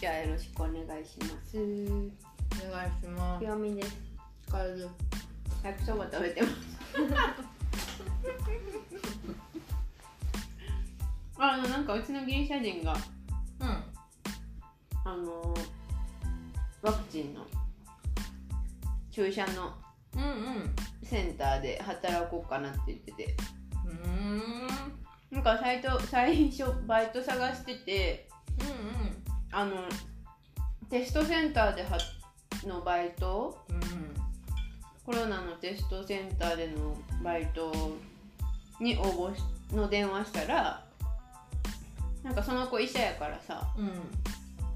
じゃあよろしくお願いします。お願いします。ひよみです。疲れる焼きそば食べてます。あのなんかうちのギリシャ人がうん。あのワクチンの注射のうんうん。センターで働こうかなって言ってて。うーん。なんか最初最初バイト探しててうんあのテストセンターではのバイト？うんコロナのテストセンターでのバイトに応募しの電話したらなんかその子医者やからさうん。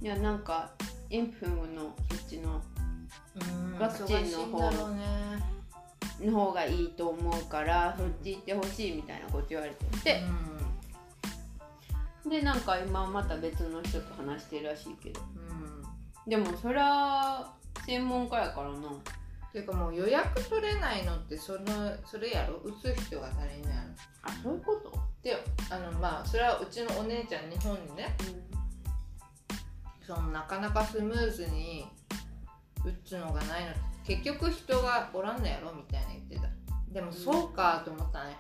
いやなんかインフムのそっちのうん。ワクチンの方ね。の方がいいと思うからそっち行ってほしいみたいなこと言われててでなんか今また別の人と話してるらしいけど。うん。でもそりゃ専門家やからな。ていうかもう予約取れないのってそのそれやろ？打つ人が足りんの。やろあそういうこと？であのまあそれはうちのお姉ちゃん日本にね。そのなかなかスムーズに打つのがないの。結局人がおらんのやろ？みたいな言ってた。でもそうかと思ったね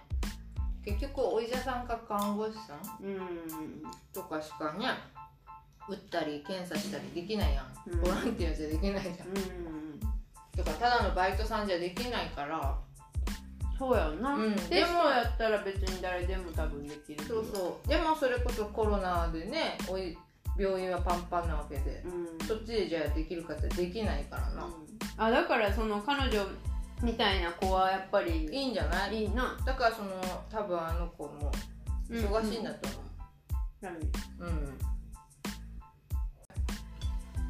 結局お医者さんか看護師さんうん。とかしかね打ったり検査したりできないやん、うん。ボランティアじゃできないじゃん。うん。とかただのバイトさんじゃできないから。そうやんな、うん。テストやったら別に誰でも多分できるそうそう。でもそれこそコロナでねおい病院はパンパンなわけで。うん。そっちでじゃあできるかってできないからな、あだからその彼女みたいな子はやっぱりいいんじゃない？いいな。だからその多分あの子も忙しいんだと思何ううん、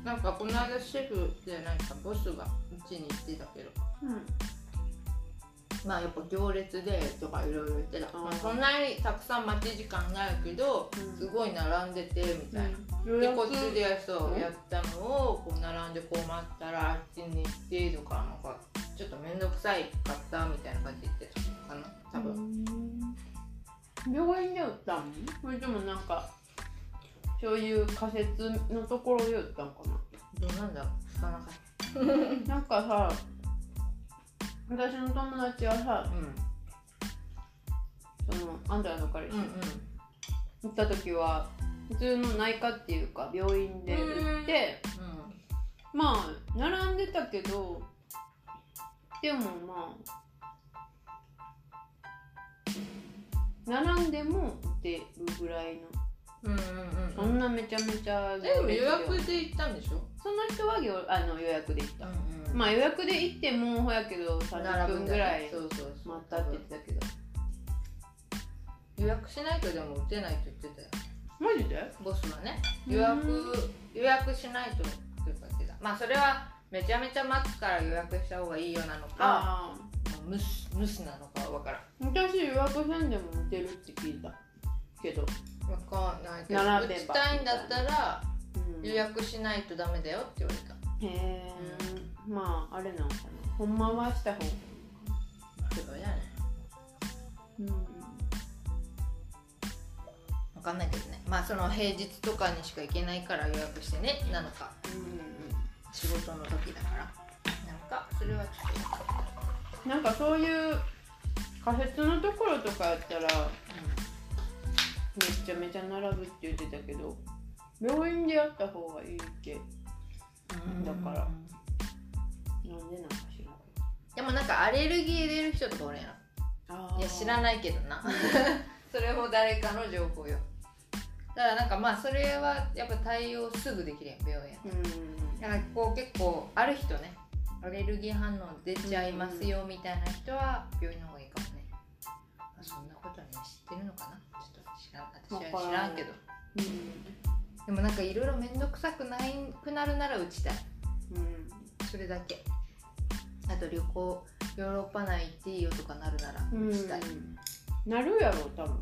なんかこの間シェフでなんかボスがうちに行ってたけど。うんまあやっぱ行列でとかいろいろ言ってた、まあ、そんなにたくさん待ち時間ないけど、うん。すごい並んでてみたいな、予約でこっちでそううんやったのをこう並んでこう待ったらあっちに行ってとかなんかちょっと面倒くさいかったみたいな感じで言ってたかな多分、病院で打ったんそれともなんかそういう仮説のところで打ったんかどうなんだ聞かなかっな なんかさ私の友達はさそのあんたの彼氏、うん行った時は普通の内科っていうか病院で打ってまあ並んでたけどでもまあ並んでも打てるぐらいのうんうんうんそんなめちゃめちゃでも予よ。約で行ったんでしょ、その人は行あの予約で行った、んまあ予約で行ってもうほやけど30分ぐらいそうそうそう待ったって言ってたけど。予約しないとでも打てないと言ってたよ。マジで？ボスはね。予約予約しないとって言ってた。まあそれはめちゃめちゃ待つから予約した方がいいよなのかああ。ムスムスなのかわからん。私予約せんでも打てるって聞いたけど、わかんないけど並べば打ちたいんだったらうん。予約しないとダメだよって言われた。へえ、まああれなのかな。ほんまはした方がいい。そうやね。うん。わかんないけどね。まあその平日とかにしか行けないから予約してねなのか。仕事の時だから。なんかそれはちょっなんかそういう仮設のところとかやったらめちゃめちゃ並ぶって言ってたけど病院でやった方がいいって。とだから。なんでなんか知らん。でもなんかアレルギー出る人とかおるやろあいや知らないけどな。それも誰かの情報よ。だからなんかまあそれはやっぱ対応すぐできるやん病院。うん。だからこう結構ある人ね。アレルギー反応出ちゃいますよみたいな人は病院の方がいいかもね、まあ、そんなことはね知ってるのかな知らん。私は知らんけど。うん。でもなんかいろいろ面倒くさくないくなるなら打ちたい。うん。それだけ。あと旅行ヨーロッパ内行っていいよとかなるならうん打ちたい、なるやろ多分。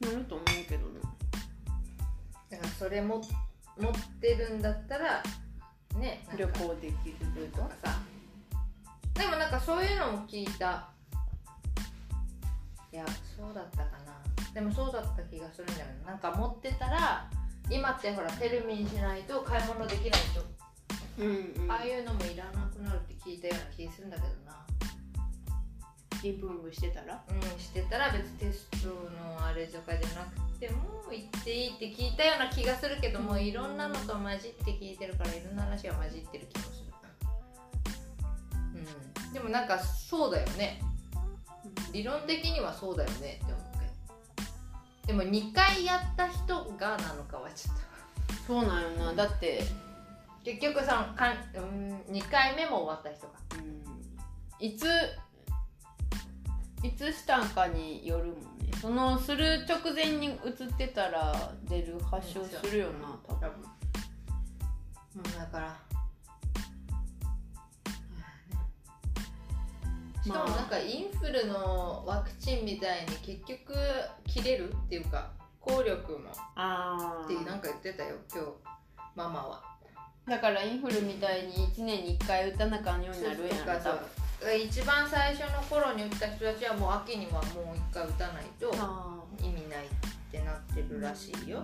なると思うけどなだからそれも持ってるんだったらね旅行できるとかさ。でもなんかそういうのも聞いた。いやそうだったかなでもそうだった気がするんだよね。なんか持ってたら今ってほらテルミンしないと買い物できないでしょ、うんうん。ああいうのもいらなくなるって聞いたような気するんだけどな。インプーブしてたら？うんしてたら別にテストのあれとかじゃなくても行っていいって聞いたような気がするけどもいろんなのと混じって聞いてるからいろんな話が混じってる気もする。うん。でもなんかそうだよね。理論的にはそうだよねって思うでも2回やった人がなのかはちょっと。そうなんよな。だって、結局そのかん、うん、2回目も終わった人が。うん、いついつしたんかによるもんね。そのする直前に移ってたら出る発症するよな多分。うんだからしかもなんかインフルのワクチンみたいに結局切れるっていうか効力も。あってなんか言ってたよ今日ママは。だからインフルみたいに1年に1回打たなあかんようになるんやろ多分。一番最初の頃に打った人たちはもう秋にはもう1回打たないとあ意味ないってなってるらしいよ。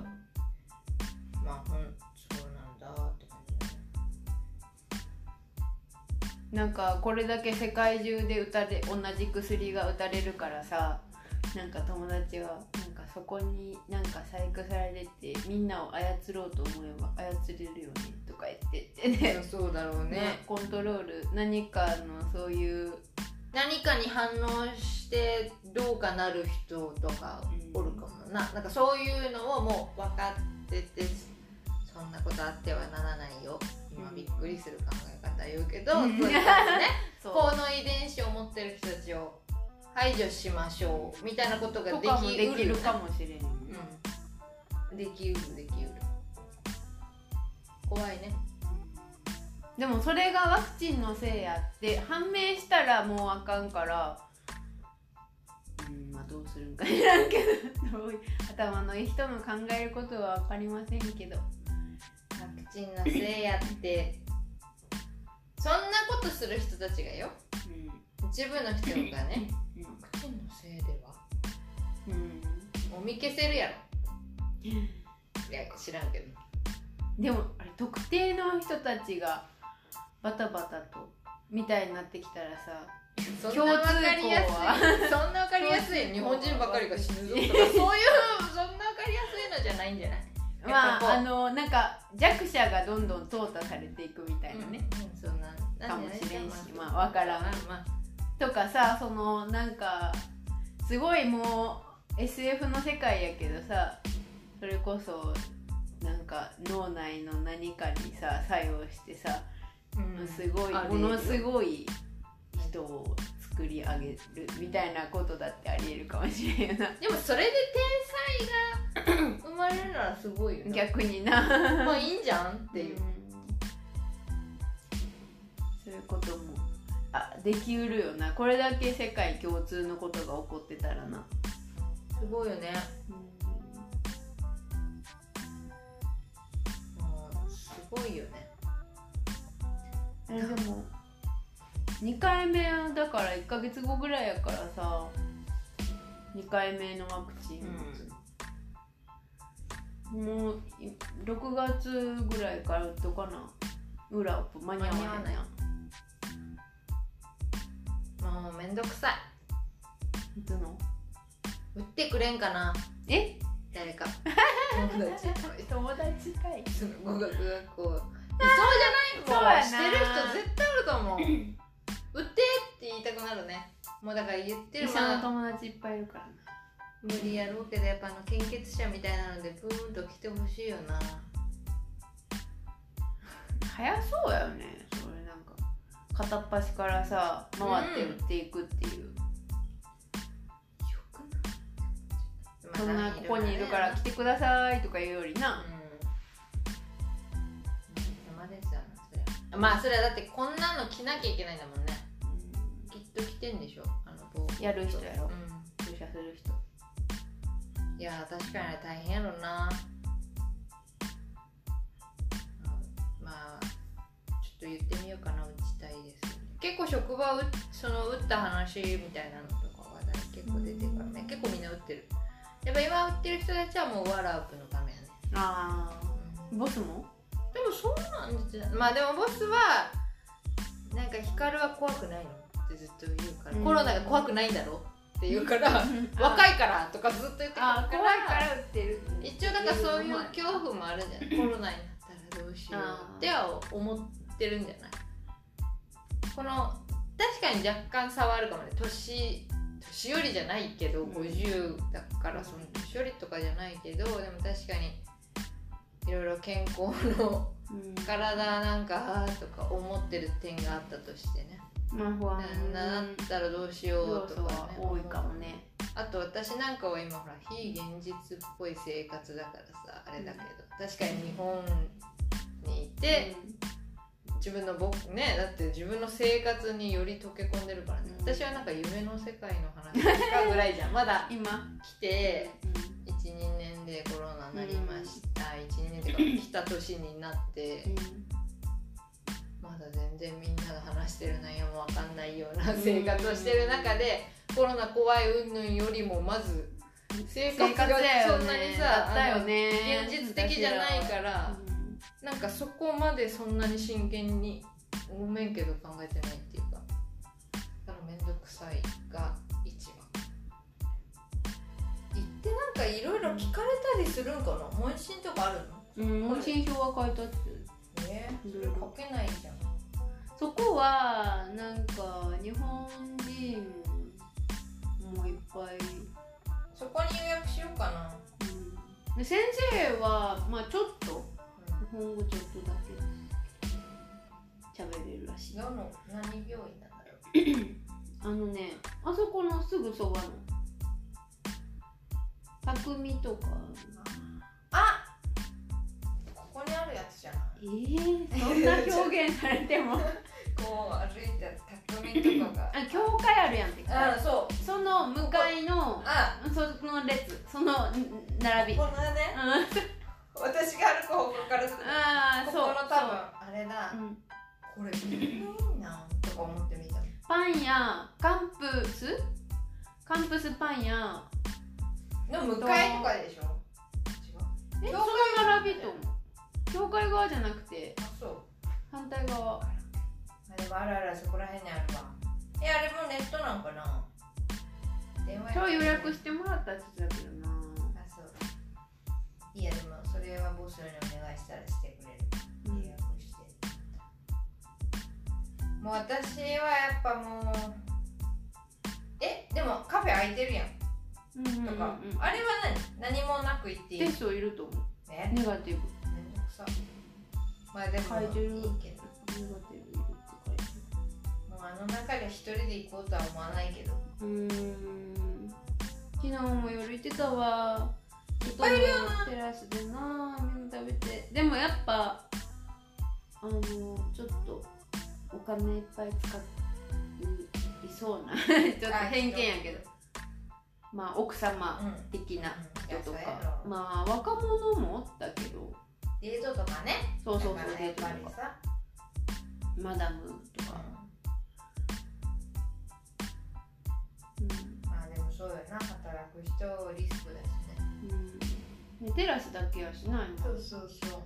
まあほんなんかこれだけ世界中で打たれ同じ薬が打たれるからさなんか友達はなんかそこになんか細工されててみんなを操ろうと思えば操れるよねとか言っててね。そうだろうね。ね、コントロール何かのそういう何かに反応してどうかなる人とかおるかもな,、なんかそういうのをもう分かっててそんなことあってはならないよ。今うんびっくりする考え方言うけど、うん。そういうね。この遺伝子を持ってる人たちを排除しましょう。みたいなことができうるきるかもしれんうん、できうるできうる。怖いね。でもそれがワクチンのせいやって判明したらもうあかんからうんまあどうするんか知らんけど頭のいい人の考えることは分かりませんけどワクチンのせいやって。そんなことする人たちがよ。一部の人がね。うんワクチンのせいでは。うんもみ消せるやろ。いや知らんけど。でもあれ特定の人たちがバタバタとみたいになってきたらさそんなわかりやす共いそんなわかりやすい。日本人ばかりが死ぬぞとかそういう。そんなわかりやすいのじゃないんじゃない？まああのなんか弱者がどんどん淘汰されていくみたいなね、うんそんなかもしれんしままあわからん。まあまあ。とかさそのなんかすごいもう SF の世界やけどさそれこそなんか脳内の何かにさ作用してさ、うん。すごいものすごい人を作り上げるみたいなことだってありえるかもしれな。でもそれで天才が生まれるならすごいよね逆にな。まあいいんじゃんっていう、うん。そういうことも。あできうるよな。これだけ世界共通のことが起こってたらな、すごいよね。もうすごいよね。えでも2回目だから1ヶ月後ぐらいやからさ2回目のワクチン、もうい6月ぐらいから打っとかな。裏アップ間に合わない。もうめんどくさい。いつの？売ってくれんかな。え？誰か。友 達友達かい。その語学学校。いそうじゃそうやな。ないもうしてる人絶対おると思う 売ってって言いたくなるね。もうだから言ってる医者のまあ友達いっぱいいるからな。無理やろうけどやっぱあの献血者みたいなのでブーンと来てほしいよな。早そうやよね。それなんか。片っ端からさ回って打っていくっていう、そんなここにいるから来てくださいとか言うよりな、うん。まあそれはだってこん。なの着なきゃいけないん。だもん。ねと着てんでしょ？あの防護やる人やろ。う注射する人。んいやー確かに大変やろな。うんまあちょっと言ってみようかな打ちたいです。結構職場うその打った話みたいなのとか話題結構出てるからね。結構みんな打ってる。やっぱ今打ってる人たちはもうワラープのためやね。ああボスも？でもそうなんじゃまあでもボスはなんか光は怖くないのずっと言うから、うん。コロナが怖くないんだろって言うから 若いからとかずっと言ってくるから怖いから売ってる一応なんかそういう恐怖もあるんじゃないコロナになったらどうしようっては思ってるんじゃない？この確かに若干差はあるかもね。年年寄りじゃないけどうん。50だからその年寄りとかじゃないけどでも確かにいろいろ健康のうん。体なんかとか思ってる点があったとしてねまあ不安ななったらどうしようとかね。は多いかもねあと私なんかは今ほら非現実っぽい生活だからさあれだけど。確かに日本にいて自分の僕ねだって自分の生活により溶け込んでるからね。うん。私はなんか夢の世界の話とかぐらいじゃん。まだ今？来て12年でコロナになりました。12年っていうか来た年になってまだ全然みんなが話してる内容も分かんないような生活をしてる中でコロナ怖い云々よりもまず生活がそんなにさだったよあのね現実的じゃないからうん。なんかそこまでそんなに真剣にごめんけど考えてないっていうかだから面倒くさいが一番。行ってなんかいろいろ聞かれたりするんかな？問診とかあるの？うん問診票は書いてあって。えそれ書けないじゃんそこはなんか日本人もいっぱい、そこに予約しようかな、うん、で先生はまあちょっと日本語ちょっとだけ喋れるらしい。どの何病院なんだろう あのねあそこのすぐそばの。匠とかあここにあるやつじゃないえー、そんな表現されても こう歩いて匠とかが。あ教会あるやんってあそう。その向かいのあ。その列そのん並び。このね。うん。私が歩く方向からああそうここの多分あれだ。そう、うん、これいいなとか思ってみた。パン屋カンプス？カンプスパン屋の向かいとかでしょ？教その並びと思う。教会側じゃなくて。あそう。反対側あでもあるあるそこら辺にあるわ。えあれもネットなんかな？電話今日予約してもらったって言ってたけどな。あそう。いやでもそれはボスにお願いしたらしてくれる。予約してもう私はやっぱもうえでもカフェ開いてるやん。うんうんうんとか、あれは何何もなく行っていい？テストいると思う。え？ネガティブ。めんどくさ。まあでもいいけど。ネガティブの中で一人で行こうとは思わないけど。るうーん。昨日も夜行ってたわ。いっぱいいるよテラスでな。みんな食べてでもやっぱあのちょっとお金いっぱい使っていそうな。ちょっと偏見やけど。まあ奥様うん。的な人とか。いやそうやろ。まあ若者もおったけど。デートとかね。そうそうそうデートとか。マダムとか、まあでもそうよな働く人リスクだしね。うん。ねテラスだけやしないそうそうそう。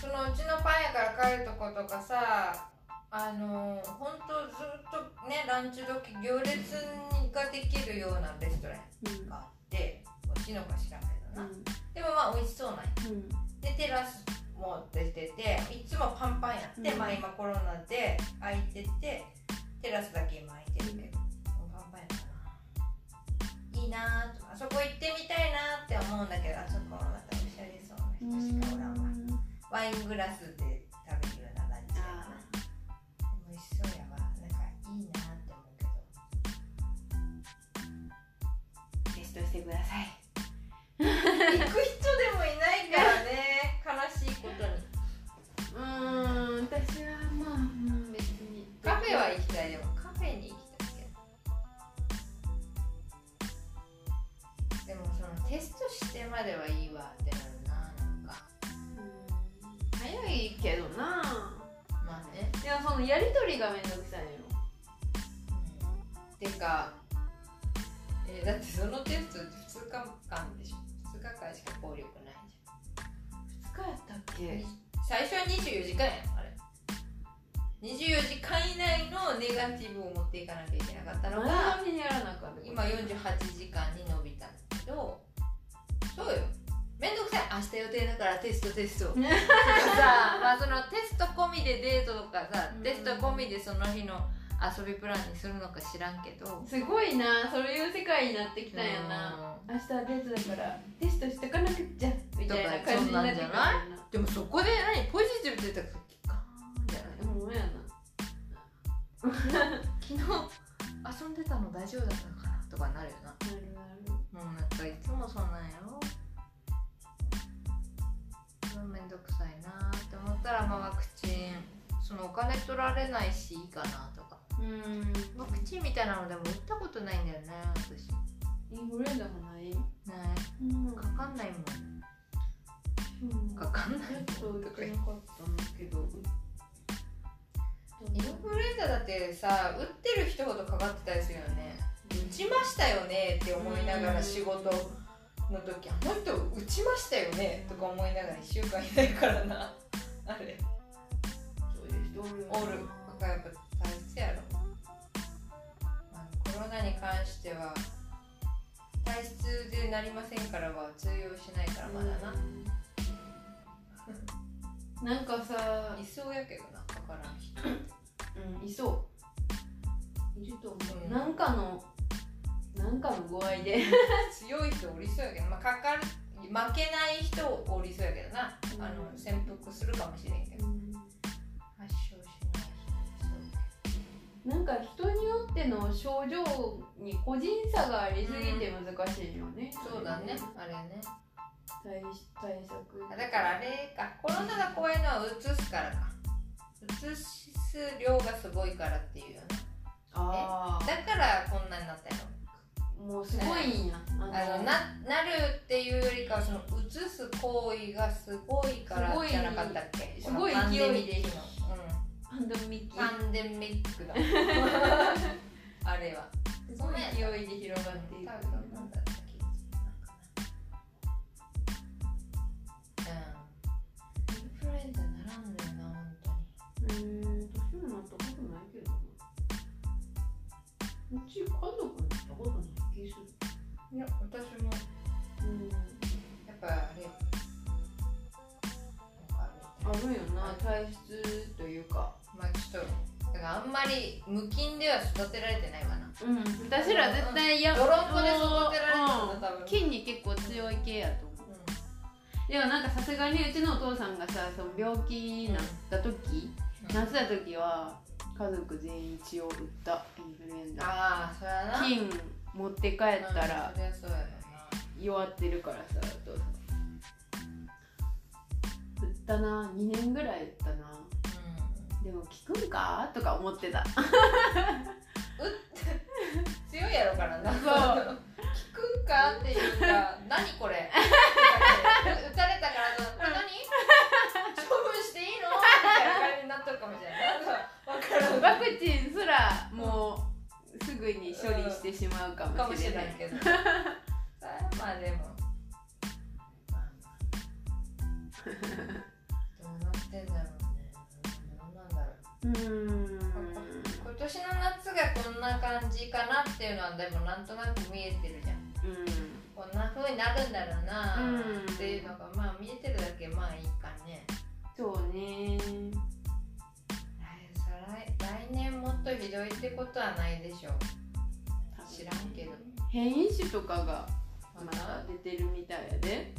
そのうちのパン屋から帰るとことかさあの本当ずっとねランチ時行列ができるようなレストラうんンがあって美味しいのか知らんけどな、うん。でもまあ美味しそうなんや。うん。でテラスも出てていつもパンパンやって、うん。まあ今コロナで空いててテラスだけ今空いてるけど、なーとあそこ行ってみたいなーって思うんだけどあそこはまたおしゃれそうな人しかおらんわワイングラスで食べるような感じやなでも美味しそうやわ。なんかいいなーって思うけど。テストしてください。行く人でもいないからね悲しいことにうーん私はまあ、うん、別に。カフェは行きたいでも。カフェに行まではいいわってなるななんか。うん早いけどな。まあね。いやそのやりとりがめんどくさいのよ。てかえーだってそのテストって2日間でしょ。2日間しか効力ないじ日やったっけ？最初は24時間やんあれ。24時間以内のネガティブを持っていかなきゃいけなかったのが今48時間に伸びたんだけどそうよ。めんどくさい。明日予定だからテストテスト。とかさまあそのテスト込みでデートとかさうん。テスト込みでその日の遊びプランにするのか知らんけど。すごいな。そういう世界になってきたんやな明日はデートだからテストしてかなくっちゃみたいな感じになってくるよな。でもそこで何？ポジティブって言ったらガーンじゃない？ほんまやな。昨日遊んでたの大丈夫だったかな？とかなるよな。なるなるもうなんかいつもそんなんやろ。うんめんどくさいなって思ったらまあワクチンそのお金取られないしいいかなとか。うん。ワクチンみたいなのでも打ったことないんだよね私。インフルエンザもない？ねうん。かかんないもん。うん。かかんないちょっと受けなかったんだけどインフルエンザだってさ打ってる人ほどかかってたりするよね打ちましたよねって思いながら仕事の時あの人打ちましたよねとか思いながら1週間いないからなあれ。そういう人おるおる。だからやっぱ大切やろ、まあ、コロナに関しては体質でなりませんからは通用しないからまだな、なんかさいそうやけどなかからん人。うん。いそう。いると思う、うんなんかのなんかの具合で。強い人おりそうやけど、まあ、かかる負けない人おりそうやけどな、うん。あの潜伏するかもしれんけど。発症しない人なんか人によっての症状に個人差がありすぎて難しいよね、そうだね。あれね。対対策。だからあれか。コロナが怖いのはうつすからか。うつす量がすごいからっていうよねあだからこんなになったよあもうすごいんやあのあのななるっていうよりかはそのうつす行為がすごいからじゃなかったっけ？すごい勢い。でックのパンデミック。うん、パンデミックだ。あれは。すごい勢いで広がっていく。なんだ無菌では育てられてないわな。うん。私ら絶対や泥ん。こで育てられてるのうん。多分。菌に結構強い系やと思う。でもなんかさすがにうちのお父さんがさその病気になった時、うん。なってた時は家族全員一応打ったインフルエンザ。ああそれはな。菌持って帰ったら弱ってるからさお父さん。打ったな2年ぐらい打ったななでも効くんか？とか思ってた。うん強いやろからな。そう。聞くかっていうか 何これ？打たれたからとこれ何？処分していいの？みたいな感じになってるかもしれな。いなんかワクチンすらもうすぐに処理してしまうかかもしれないけど。まあでもじかなっていうのはでもなんとなく見えてるじゃん。うん。こんな風になるんだろうなうん。っていうのがまあ見えてるだけまあいいかね。そうね。来再来来年もっとひどいってことはないでしょう。知らんけど。変異種とかがままた出てるみたいやで。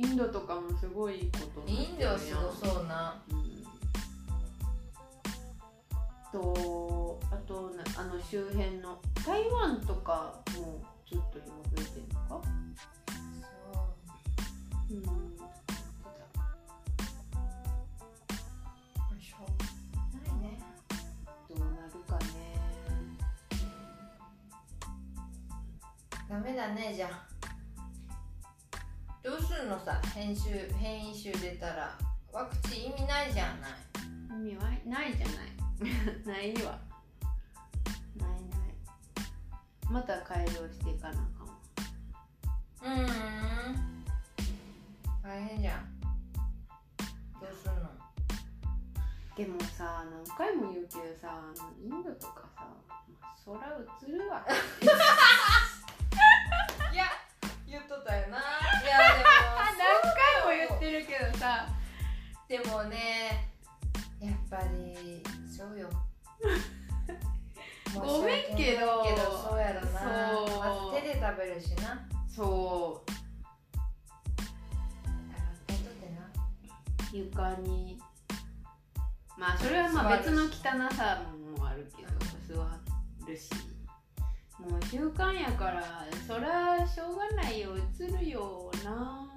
インドとかもすごいことにインドはすごそうな。うんとあとなあの周辺の台湾とかもちょっと今増えてるのか？そう。うん。しないね。どうなるかね。ダメだねじゃあ。どうするのさ編集変異種出たら。ワクチン意味ないじゃんない。意味はないじゃない ないわ。ないない。また改良していかなあかんわ。うーん。大変じゃん。でもさ何回も言うけどさあのインドとかさ空映るわ。いや言っとったよな。いや何回も言ってるけどさ。でもでもねやっぱりそうよ。ごめんけどけどそうやろな。そうまず手で食べるしな。そう。床に。まあそれはまあ別の汚さもあるけど座るし。もう習慣やからそらしょうがないよ。映るよな。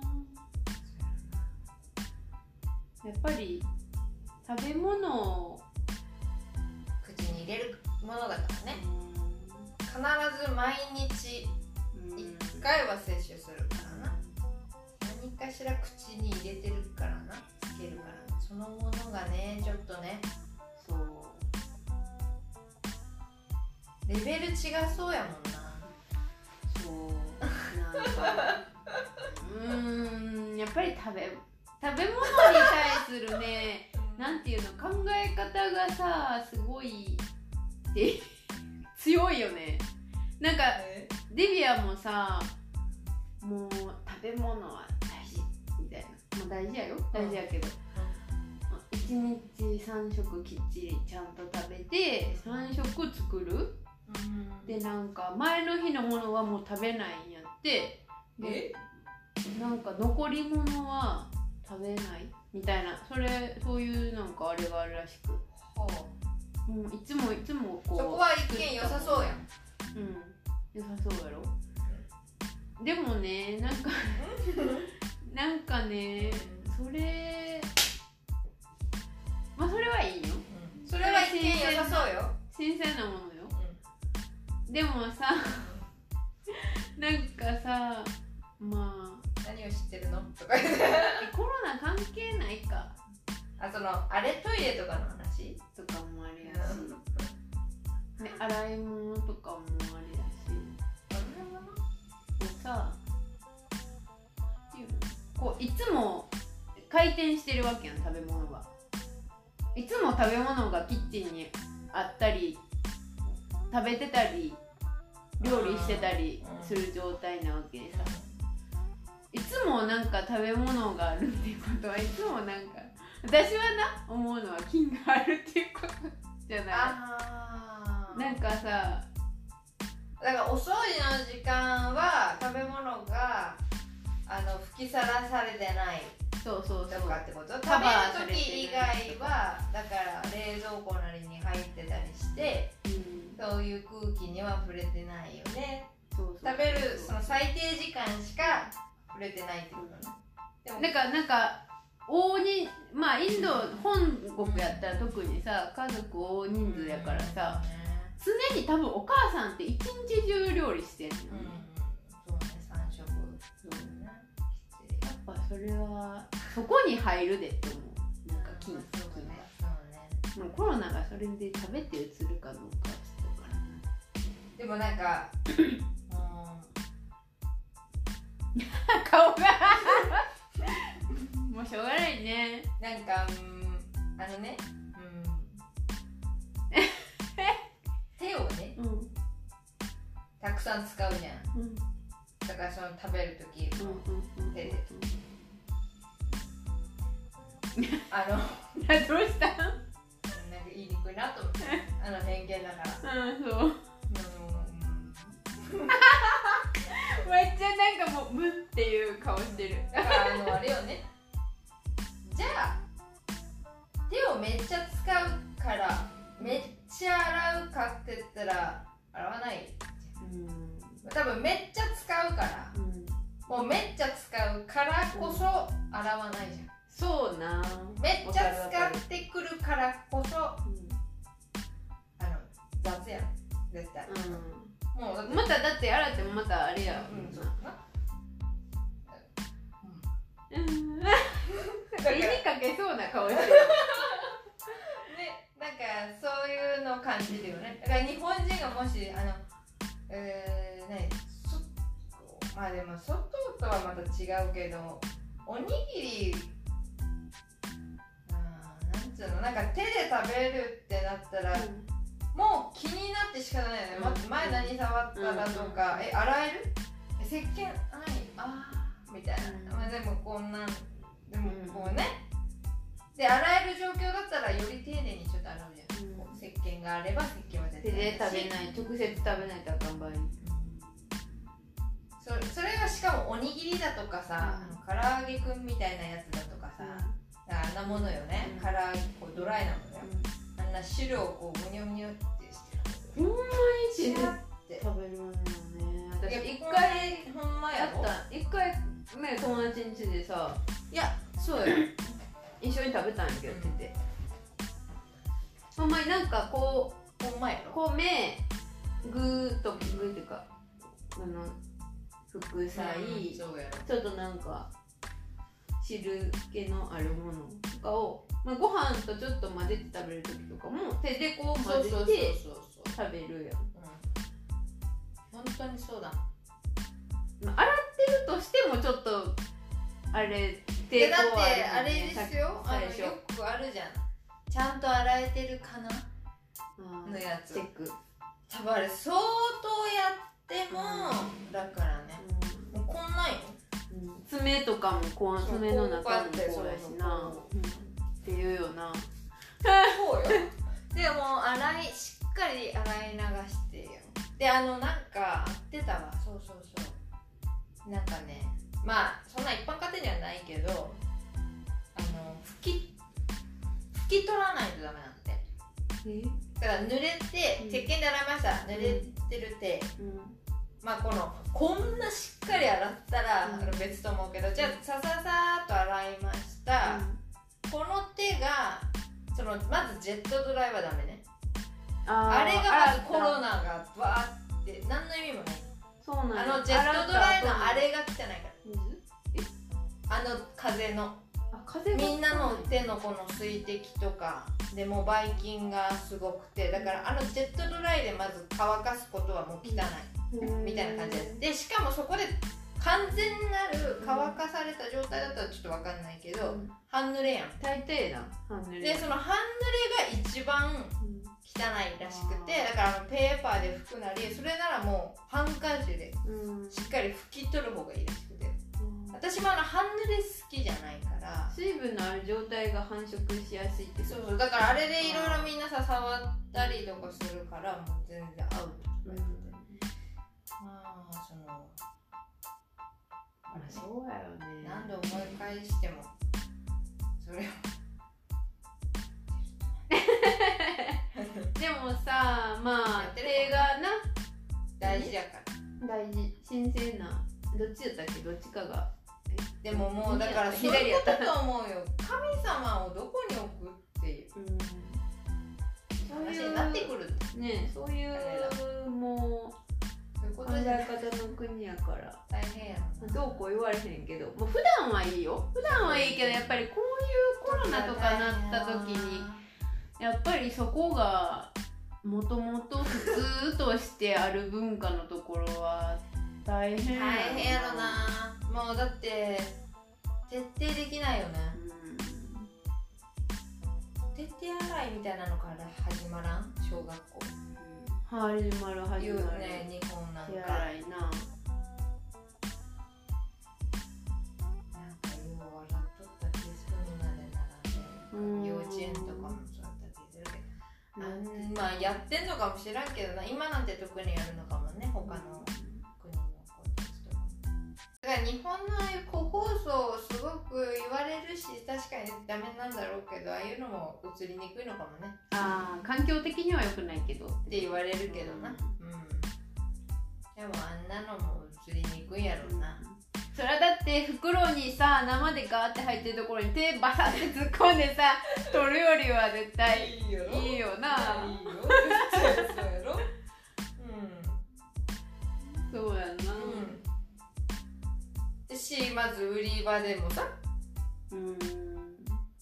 やっぱり食べ物入れるものだからね。必ず毎日うん1回は摂取するからな。何かしら口に入れてるからな。つけるからな。そのものがねちょっとねそう。レベル違そうやもんな。そう。なんか。うーんやっぱり食べ食べ物に対するね なんていうの考え方がさすごいで強いよね。なんかデビアもさもう食べ物は大事みたいな。もう大事やよ。大事やけど、一日3食きっちりちゃんと食べて3食作る。うん。でなんか前の日のものはもう食べないんやって。でなんか残り物は食べないみたいな。それそういうなんかあれがあるらしく。ほうもういつもいつもこうそこは一見良さそうやん。うん良さそうやろ。でもねなんかなんかねそれまあそれはいいよ。それは一見良さそうよ。新鮮なものよ。でもさなんかさまあ何を知ってるの？とかコロナ関係ないかあそのあれトイレとかの話？とかもあれやし、ね、洗い物とかもあれやし。こうさこういつも回転してるわけやん食べ物が。いつも食べ物がキッチンにあったり食べてたり料理してたりする状態なわけでさ。いつもなんか食べ物があるっていうことはいつもなんか私はな思うのは菌があるっていうことじゃない。あなんかさだからお掃除の時間は食べ物があの吹きさらされてない。そうそうそう。とかってこと？食べる時以外はだから冷蔵庫なりに入ってたりしてうん。そういう空気には触れてないよね。食べるその最低時間しか触れてないってことね。でもなんかなんか大人まあインド本国やったら特にさ家族大人数やからさ常に多分お母さんって一日中料理してんの。そうね三食そうねやっぱそれはそこに入るでって思う。なんか菌そう菌ねそうね。もうコロナがそれで食べてうつるかどうかはちょっとわからでもなんか うん。顔がもうしょうがないね。なんかうんあのね、うん、手をねうん。たくさん使うじゃん。うん。だからその食べる時。うん手であのな どうした？なんか言いにくいなと思って。あの偏見だから。うんそう。うん。めっちゃなんかもうムっていう顔してる。だからあのあれよねめっちゃ使うからめっちゃ洗うかって言ったら洗わない。うん。多分めっちゃ使うから。うん。もうめっちゃ使うからこそ洗わないじゃん。そうな。めっちゃ使ってくるからこそあうん。の雑やん。絶対。もうだってうんまただって洗ってもまたあれやうん。そうなうん。だか けそうな顔してる。ね、なんかそういうの感じるよね。だから日本人がもしあのえー、ねそまあでも外とはまた違うけどおにぎりあーなんつつうのなんか手で食べるってなったら、もう気になって仕方ないよね、うん。ま前何触ったらとか、うん。え洗える？え石鹸？ない。あー。みたいな、うん。まあ、でもこんなん。でもうん。こうね、で洗える状況だったらより丁寧にちょっと洗うじゃん、うん。石鹸があれば石鹸は絶手で対食べない。直接食べないとあかん場合。そそれがしかもおにぎりだとかさ、うん。唐揚げくんみたいなやつだとかさ、あんなものよね、うん。唐揚げこうドライなものよ、あんな汁をこうむにゅむにゅってしてほんまに手でシャって食べるのよね私。いや一一回回ほんまやった。一回ね友達ん家でさいやそうよ 一緒に食べたんやけど手でほんまになんかこうほんまやろ？米具と具っていうかあの副菜、うんそうやろ。ちょっとなんか汁気のあるものとかを、まあ、ご飯とちょっと混ぜて食べる時とかも手でこう混ぜそうそうてそうそう、食べるやん、本当にそうだ。まあ、洗ってるとしてもちょっとあれ抵でだっ抗あるもんねれですよ。あのよくあるじゃん。ちゃんと洗えてるかな？のやつ。チェック、多分あれ相当やってもだからね。もうこんなんようん。爪とかもこう爪の中もこうやしな。こうん。っていうよな。そうよ。でも洗いしっかり洗い流してよ。であのなんか合ってたわ。そうそうそう。なんかねまあそんな一般家庭にはないけどあの拭き拭き取らないとダメなんて。え？だから濡れてうん。石鹸で洗いました。濡れてる手、うん。まあこのこんなしっかり洗ったら、うん。別と思うけどじゃあさささーっと洗いました、この手がそのまずジェットドライはダメね。あれがまずコロナがバーって何の意味もない。そうなんや。あのジェットドライのあれが汚いかた後に水らあの風の。あ風が。みんなの手のこの水滴とかでもうばい菌がすごくてだからあのジェットドライでまず乾かすことはもう汚いみたいな感じです。でしかもそこで完全なる乾かされた状態だったらちょっと分かんないけど、うん。半濡れやん。大抵な。半濡れ。でその半濡れが一番うん汚いらしくてだからあのペーパーで拭くなりそれならもうハンカチでうん。しっかり拭き取る方がいいらしくて私もあの半濡れ好きじゃないから。水分のある状態が繁殖しやすいってそうそうだからあれでいろいろみんなさ触ったりとかするからもう全然アウトとか言ってまあそのあれねそうやよね。何度思い返してもそれを。でもさまあ手がな大事やから。大事。神聖な。どっちやったっけ？どっちかがでももうだからそういうことと思うよ。神様をどこに置くっていう。うん。そう話いうになってくるねそういうもそう考え方の国やから。大変やどうこう言われへんけど。もう普段はいいよ。普段はいいけどやっぱりこういうコロナとかなった時にやっぱりそこがもともと普通としてある文化のところは大変大変やろな。もうだって徹底できないよね。徹底洗いみたいなのから始まらん？小学校。うん始まる。始言うまるね日本なんか。手な。んか洗いなよう笑っとった気するなで並ん。で幼稚園とかもそうだった気するけど。あん。まあやってんのかもしらんけどな。今なんて特にやるのかもね他のから日本のああいう個包装すごく言われるし確かにダメなんだろうけどああいうのも映りにくいのかもね。あー環境的には良くないけどって。言われるけどな。うん。でもあんなのも映りにくいやろうな。それはだって袋にさ生でガーって入ってるところに手バサって突っ込んでさ取るよりは絶対いいよ。いいよな。いいよ。そうやろ。そうやな。うんうんしまず売り場でもさうん。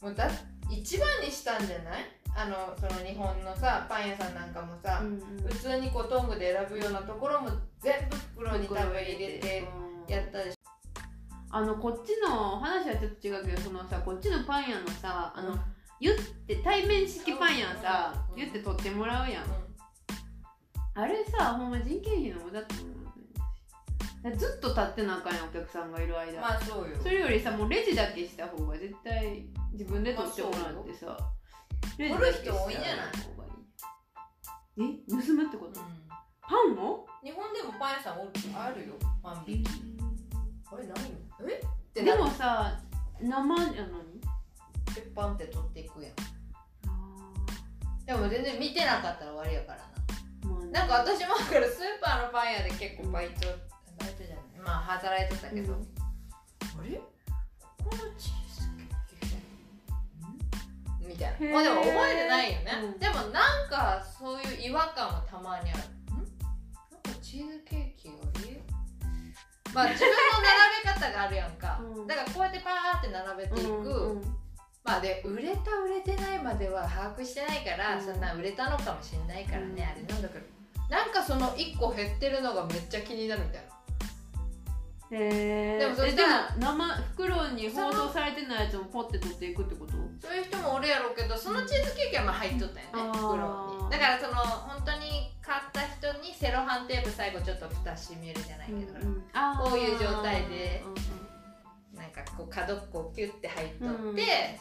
もうだ一番にしたんじゃない？あのその日本のさパン屋さんなんかもさ、普通にこうトングで選ぶようなところも全部袋に多分入れてやったでしあのこっちの話はちょっと違うけどそのさこっちのパン屋のさあの、言って対面式パンやんさうん言って取ってもらうやん。うあれさほんま人件費の無駄って思うよねずっと立ってなあかんやんお客さんがいる間、んまあそうよ。それよりさもうレジだけした方が絶対自分で取ってもらってさ、レジだけした方がいいえ盗むってこと、うん。パンを日本でもパン屋さんおるあるよパン引き。あれ何え？ってでなる。もさ生じゃのに鉄板って取っていくやん。でも全然見てなかったら終わりやからな。まあね。なんか私もだからスーパーのパン屋で結構バイトバイトじゃない。まあ働いてたけど、うん。あれ？このチーズケーキみたいな。まあでも覚えてないよね、うん。でもなんかそういう違和感はたまにある。ん。なんかチーズケーキより？まあ自分の並べ方があるやんか、うん。だからこうやってパーって並べていく、うんうんまあで売れた売れてないまでは把握してないから、うん。そんな売れたのかもしれないからね、うん。あれなんだけど。なんかその1個減ってるのがめっちゃ気になるみたいなへえでもそしたら生袋に包装されてないやつもポッて取っていくってこと？そういう人もおるやろうけどそのチーズケーキはまあ入っとったよね、あー袋に。だからその本当に買った人にセロハンテープ最後ちょっと蓋閉めるじゃないけど、うんこういう状態でうんうんなんかこう角っこキュッて入っとって、うん。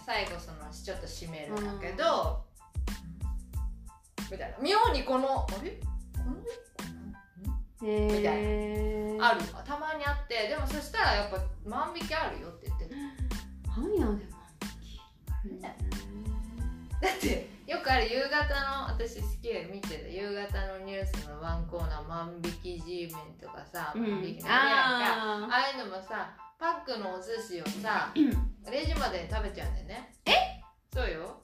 最後そのちょっと閉めるんだけど、みたいな妙にこのあれこのへみたえあるたまにあってでもそしたらやっぱ万引きあるよって言ってたパン屋で？万引きだってよくある夕方の私好きで見てた夕方のニュースのワンコーナー万引き G メンとかさうん。万引きのああいうのもさパックのお寿司をさー レジまでに食べちゃうんだよね。え？そうよ。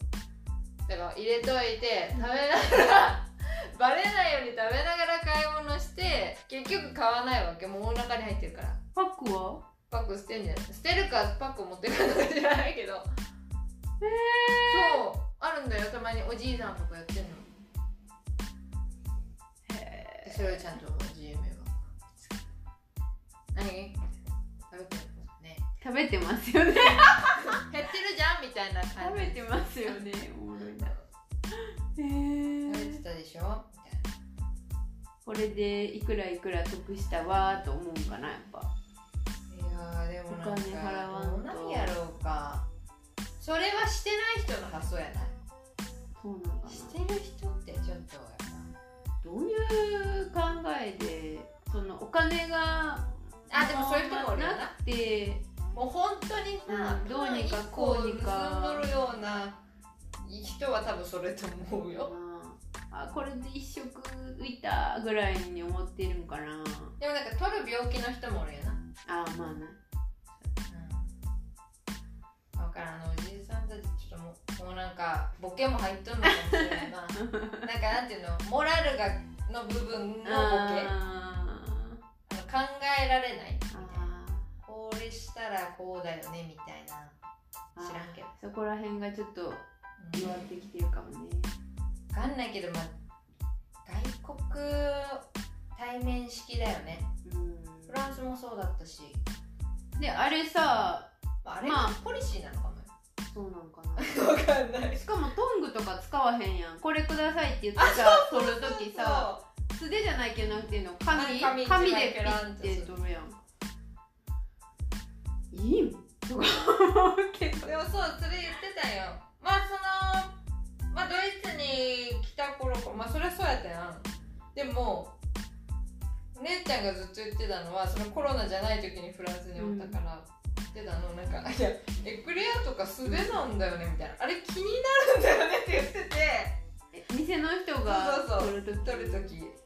だから入れといて食べながらバレないように食べながら買い物して結局買わないわけ。もうお腹に入ってるから。パックは？パック捨てんじゃない捨てるかパック持ってくるのか知らないけど。へそう。あるんだよ。たまにおじいさんとかやってんの。えでそれをちゃんと GM が何？食べてるね。食べてますよね。減ってるじゃんみたいな感じ。食べてますよね。おもろいな。へ食べたでしょ？みたいな。これでいくらいくら得したわーと思うんかなやっぱ。いやーでもなんかお金払わんと。どうなんやろうか。それはしてない人の発想やな。いそうなんかな。してる人ってちょっとどういう考えでそのお金があでもそういう人もおるよな。なくてぱもう本当にさ、うんどうにかこうにか。盗んどるような人は多分それと思うよあこれで一食浮いたぐらいに思ってるんかな。でもなんか取る病気の人もおるよな。あまあね。うん。分からん。あのおじいさんたちちょっともうもうなんかボケも入っとるのかもしれないな。なんかなんていうの？モラルがの部分のボケ。ああの考えられないみたいーな。あこれしたらこうだよねみたいな。ー知らんけど。そこら辺がちょっとうん。弱ってきてるかもね。分かんないけどまあ外国対面式だよね。フランスもそうだったし、うんであれさまあ、あれまあがポリシーなのかもよ。そうなんかな。分かんない。しかもトングとか使わへんやん。これくださいって言ってさ取るときさ素手じゃないけどなんていうの紙？紙紙でペランとピッて取るやん。いいん？とか思うけど。でもそうそれ言ってたよ。まあそのまあドイツに来た頃か。まあそれはそうやったやん。でも姉ちゃんがずっと言ってたのはそのコロナじゃない時にフランスにおったから、言ってたの。なんか「いやエクレアとか素手なんだよね」みたいな「あれ気になるんだよね」って言ってて。え店の人がそうそうそう。取る時？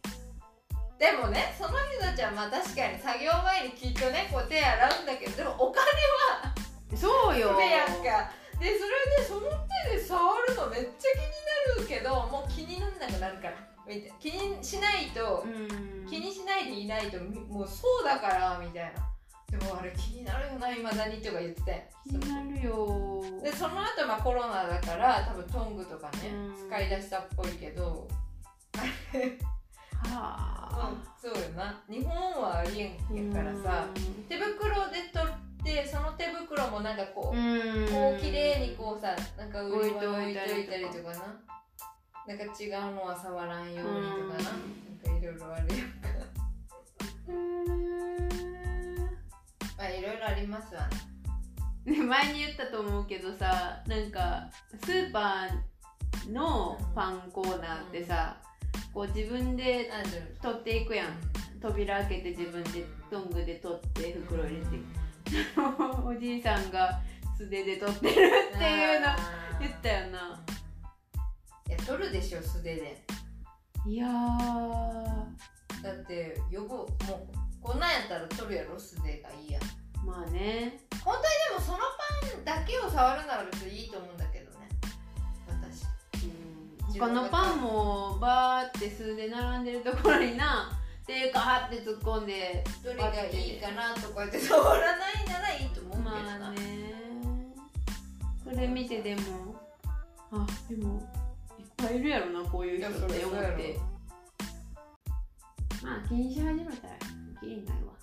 でもねその人たちはまあ確かに作業前にきっとねこう手洗うんだけどでもお金はそうよ。やんかでそれでその手で触るのめっちゃ気になるけどもう気にならなくなるから。気にしないと、うん。気にしないでいないとみもうそうだからみたいな。でもあれ気になるよないまだにとか言ってたよ気になるよ。でその後まあコロナだから多分トングとかね、うん。使い出したっぽいけど。はあ。そうよな。日本はありえんやからさ、手袋で取ってその手袋のもなんかこう、うん。こう綺麗にこうさなんか売り場置いといたりとかな。なんか違うのは触らんようにとかな、うん。なんかいろいろあるやんか。まあいろいろありますわね。ね前に言ったと思うけどさなんかスーパーのパンコーナーってさ、こう自分で取っていくやん。扉開けて自分でトングで取って袋入れて おじいさんが素手で取ってるっていうの言ったよな。いや取るでしょ素手で。いやー。だって予防もうこんなんやったら取るやろ素手がいいや。んでまあね。もそのパンだけを触るなら別にいいと思うんだけどね。私。他のパンもバーって数で並んでるところにな手かはって突っ込んでどれがいいかなとか言って触らないならいいと思うけどな、まあね。それ見てでもあでもいっぱいいるやろなこういう人って思って。まあ気にし始めたらきりになるわ。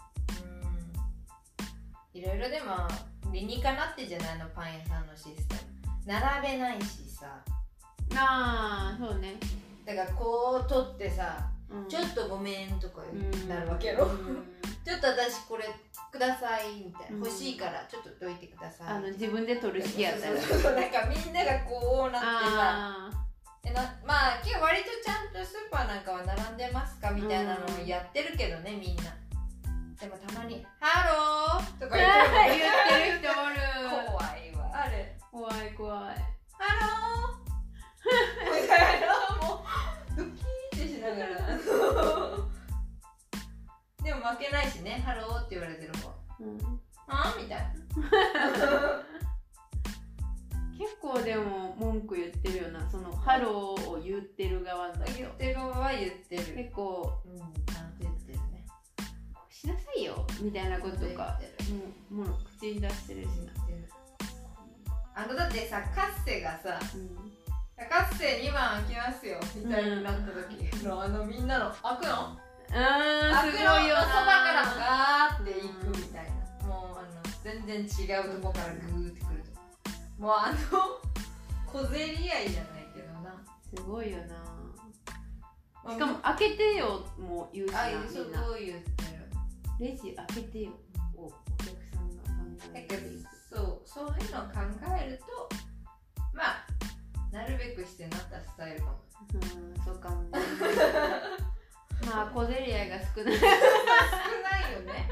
うん。いろいろでも理にかなってじゃないのパン屋さんのシステム。並べないしさ。ああそうね、だからこう取ってさうんちょっとごめんとかうんなるわけやろ、うん。ちょっと私これくださいみたいな、うん。欲しいからちょっとどいてください。あの自分で取る式やったらそうそうそう。なんかみんながこうなってさ。あえなまあ結構割とちゃんとスーパーなんかは並んでますかみたいなのをやってるけどねみんな。でもたまに「Hallo!」とーか言って言るってる人おる。怖いわ。あれ怖い怖い「Hallo!」でも負けないしね「Hallo」って言われてる方。うん。あみたいな。結構でも文句言ってるよなそのハローを言ってる側だと言ってる側は言ってる。結構うんちゃんと言ってるね。しなさいよみたいなことか。言ってる。もうもう口に出してるしな。あのだってさ Kasse がさうん Kasse 2番開きますよみたいになった時。の、あのみんなの開くの？あー開くの？よな。そばからガーっていくみたいな。もうあの全然違うとこからグーってくると。もうあの小競り合いじゃないけどな。すごいよな。しかも開けてよも言うしなああいうそみんな。う言ってる。レジ開けてよをお客さんが考えていくそうそういうのを考えるとまあなるべくしてなったスタイルかも。うんそうかもね。まあ小競り合いが少ない。少ないよね、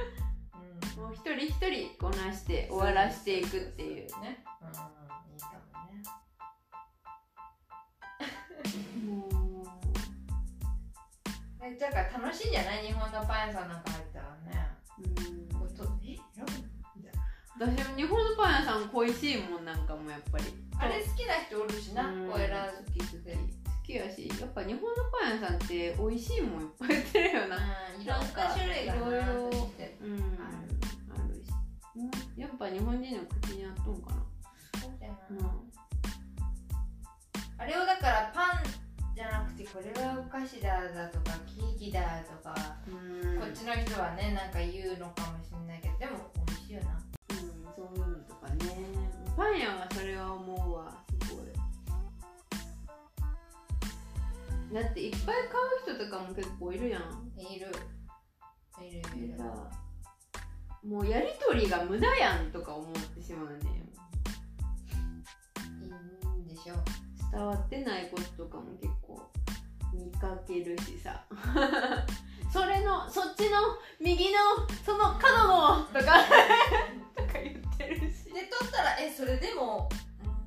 うん。もう一人一人こなして終わらしていくっていう。ね。うん。いいかもね。もえだから楽しいんじゃない？日本のパン屋さんなんか入ったらね。う、うん、私も日本のパン屋さん恋しいもんなんかもやっぱり。あれ好きな人おるしなうん。こう選ぶ好き好き好きやしやっぱ日本のパン屋さんって美味しいもんいっぱい売ってるよな。うんいろんな種類がいろいろうんあるし。もうやっぱ日本人の口に合っとんかな。そうだようなん。あれをだからパンじゃなくてこれはお菓子だだとかケーキだとか、うん。こっちの人はねなんか言うのかもしれないけどでも美味しいよな。うんそういうのとかねパン屋はそれは思うわすごい。だっていっぱい買う人とかも結構いるやん。いる。いるいるさもうやりとりが無駄やんとか思ってしまうねいいんでしょう。伝わってないこととかも結構見かけるしさ。それのそっちの右のその角のとかで取ったら「えそれでも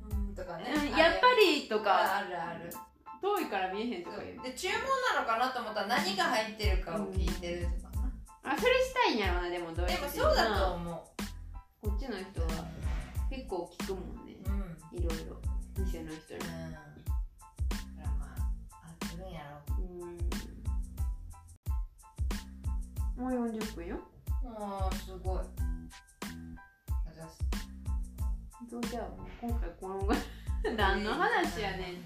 うーん」とかねうんやっぱりとあかあるある。遠いから見えへんとか言う。で注文なのかなと思ったら何が入ってるかを聞いてるとかな、あそれしたいんやろなでもどうでもそうだと思こっちの人は結構聞くもんね。ううん。いろいろ。店の人に。うん。だからまああするんやろ。うん。もう40分よ。もうすごい。私そうじゃあ今回このぐらい。何の話やねん、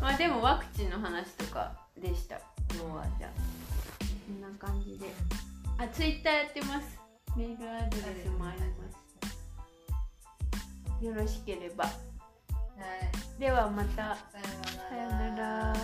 まあでもワクチンの話とかでした。今日はじゃこんな感じで。あツイッターやってます。メールアドレスもあります。よろしければ、はい、ではまた。さようなら。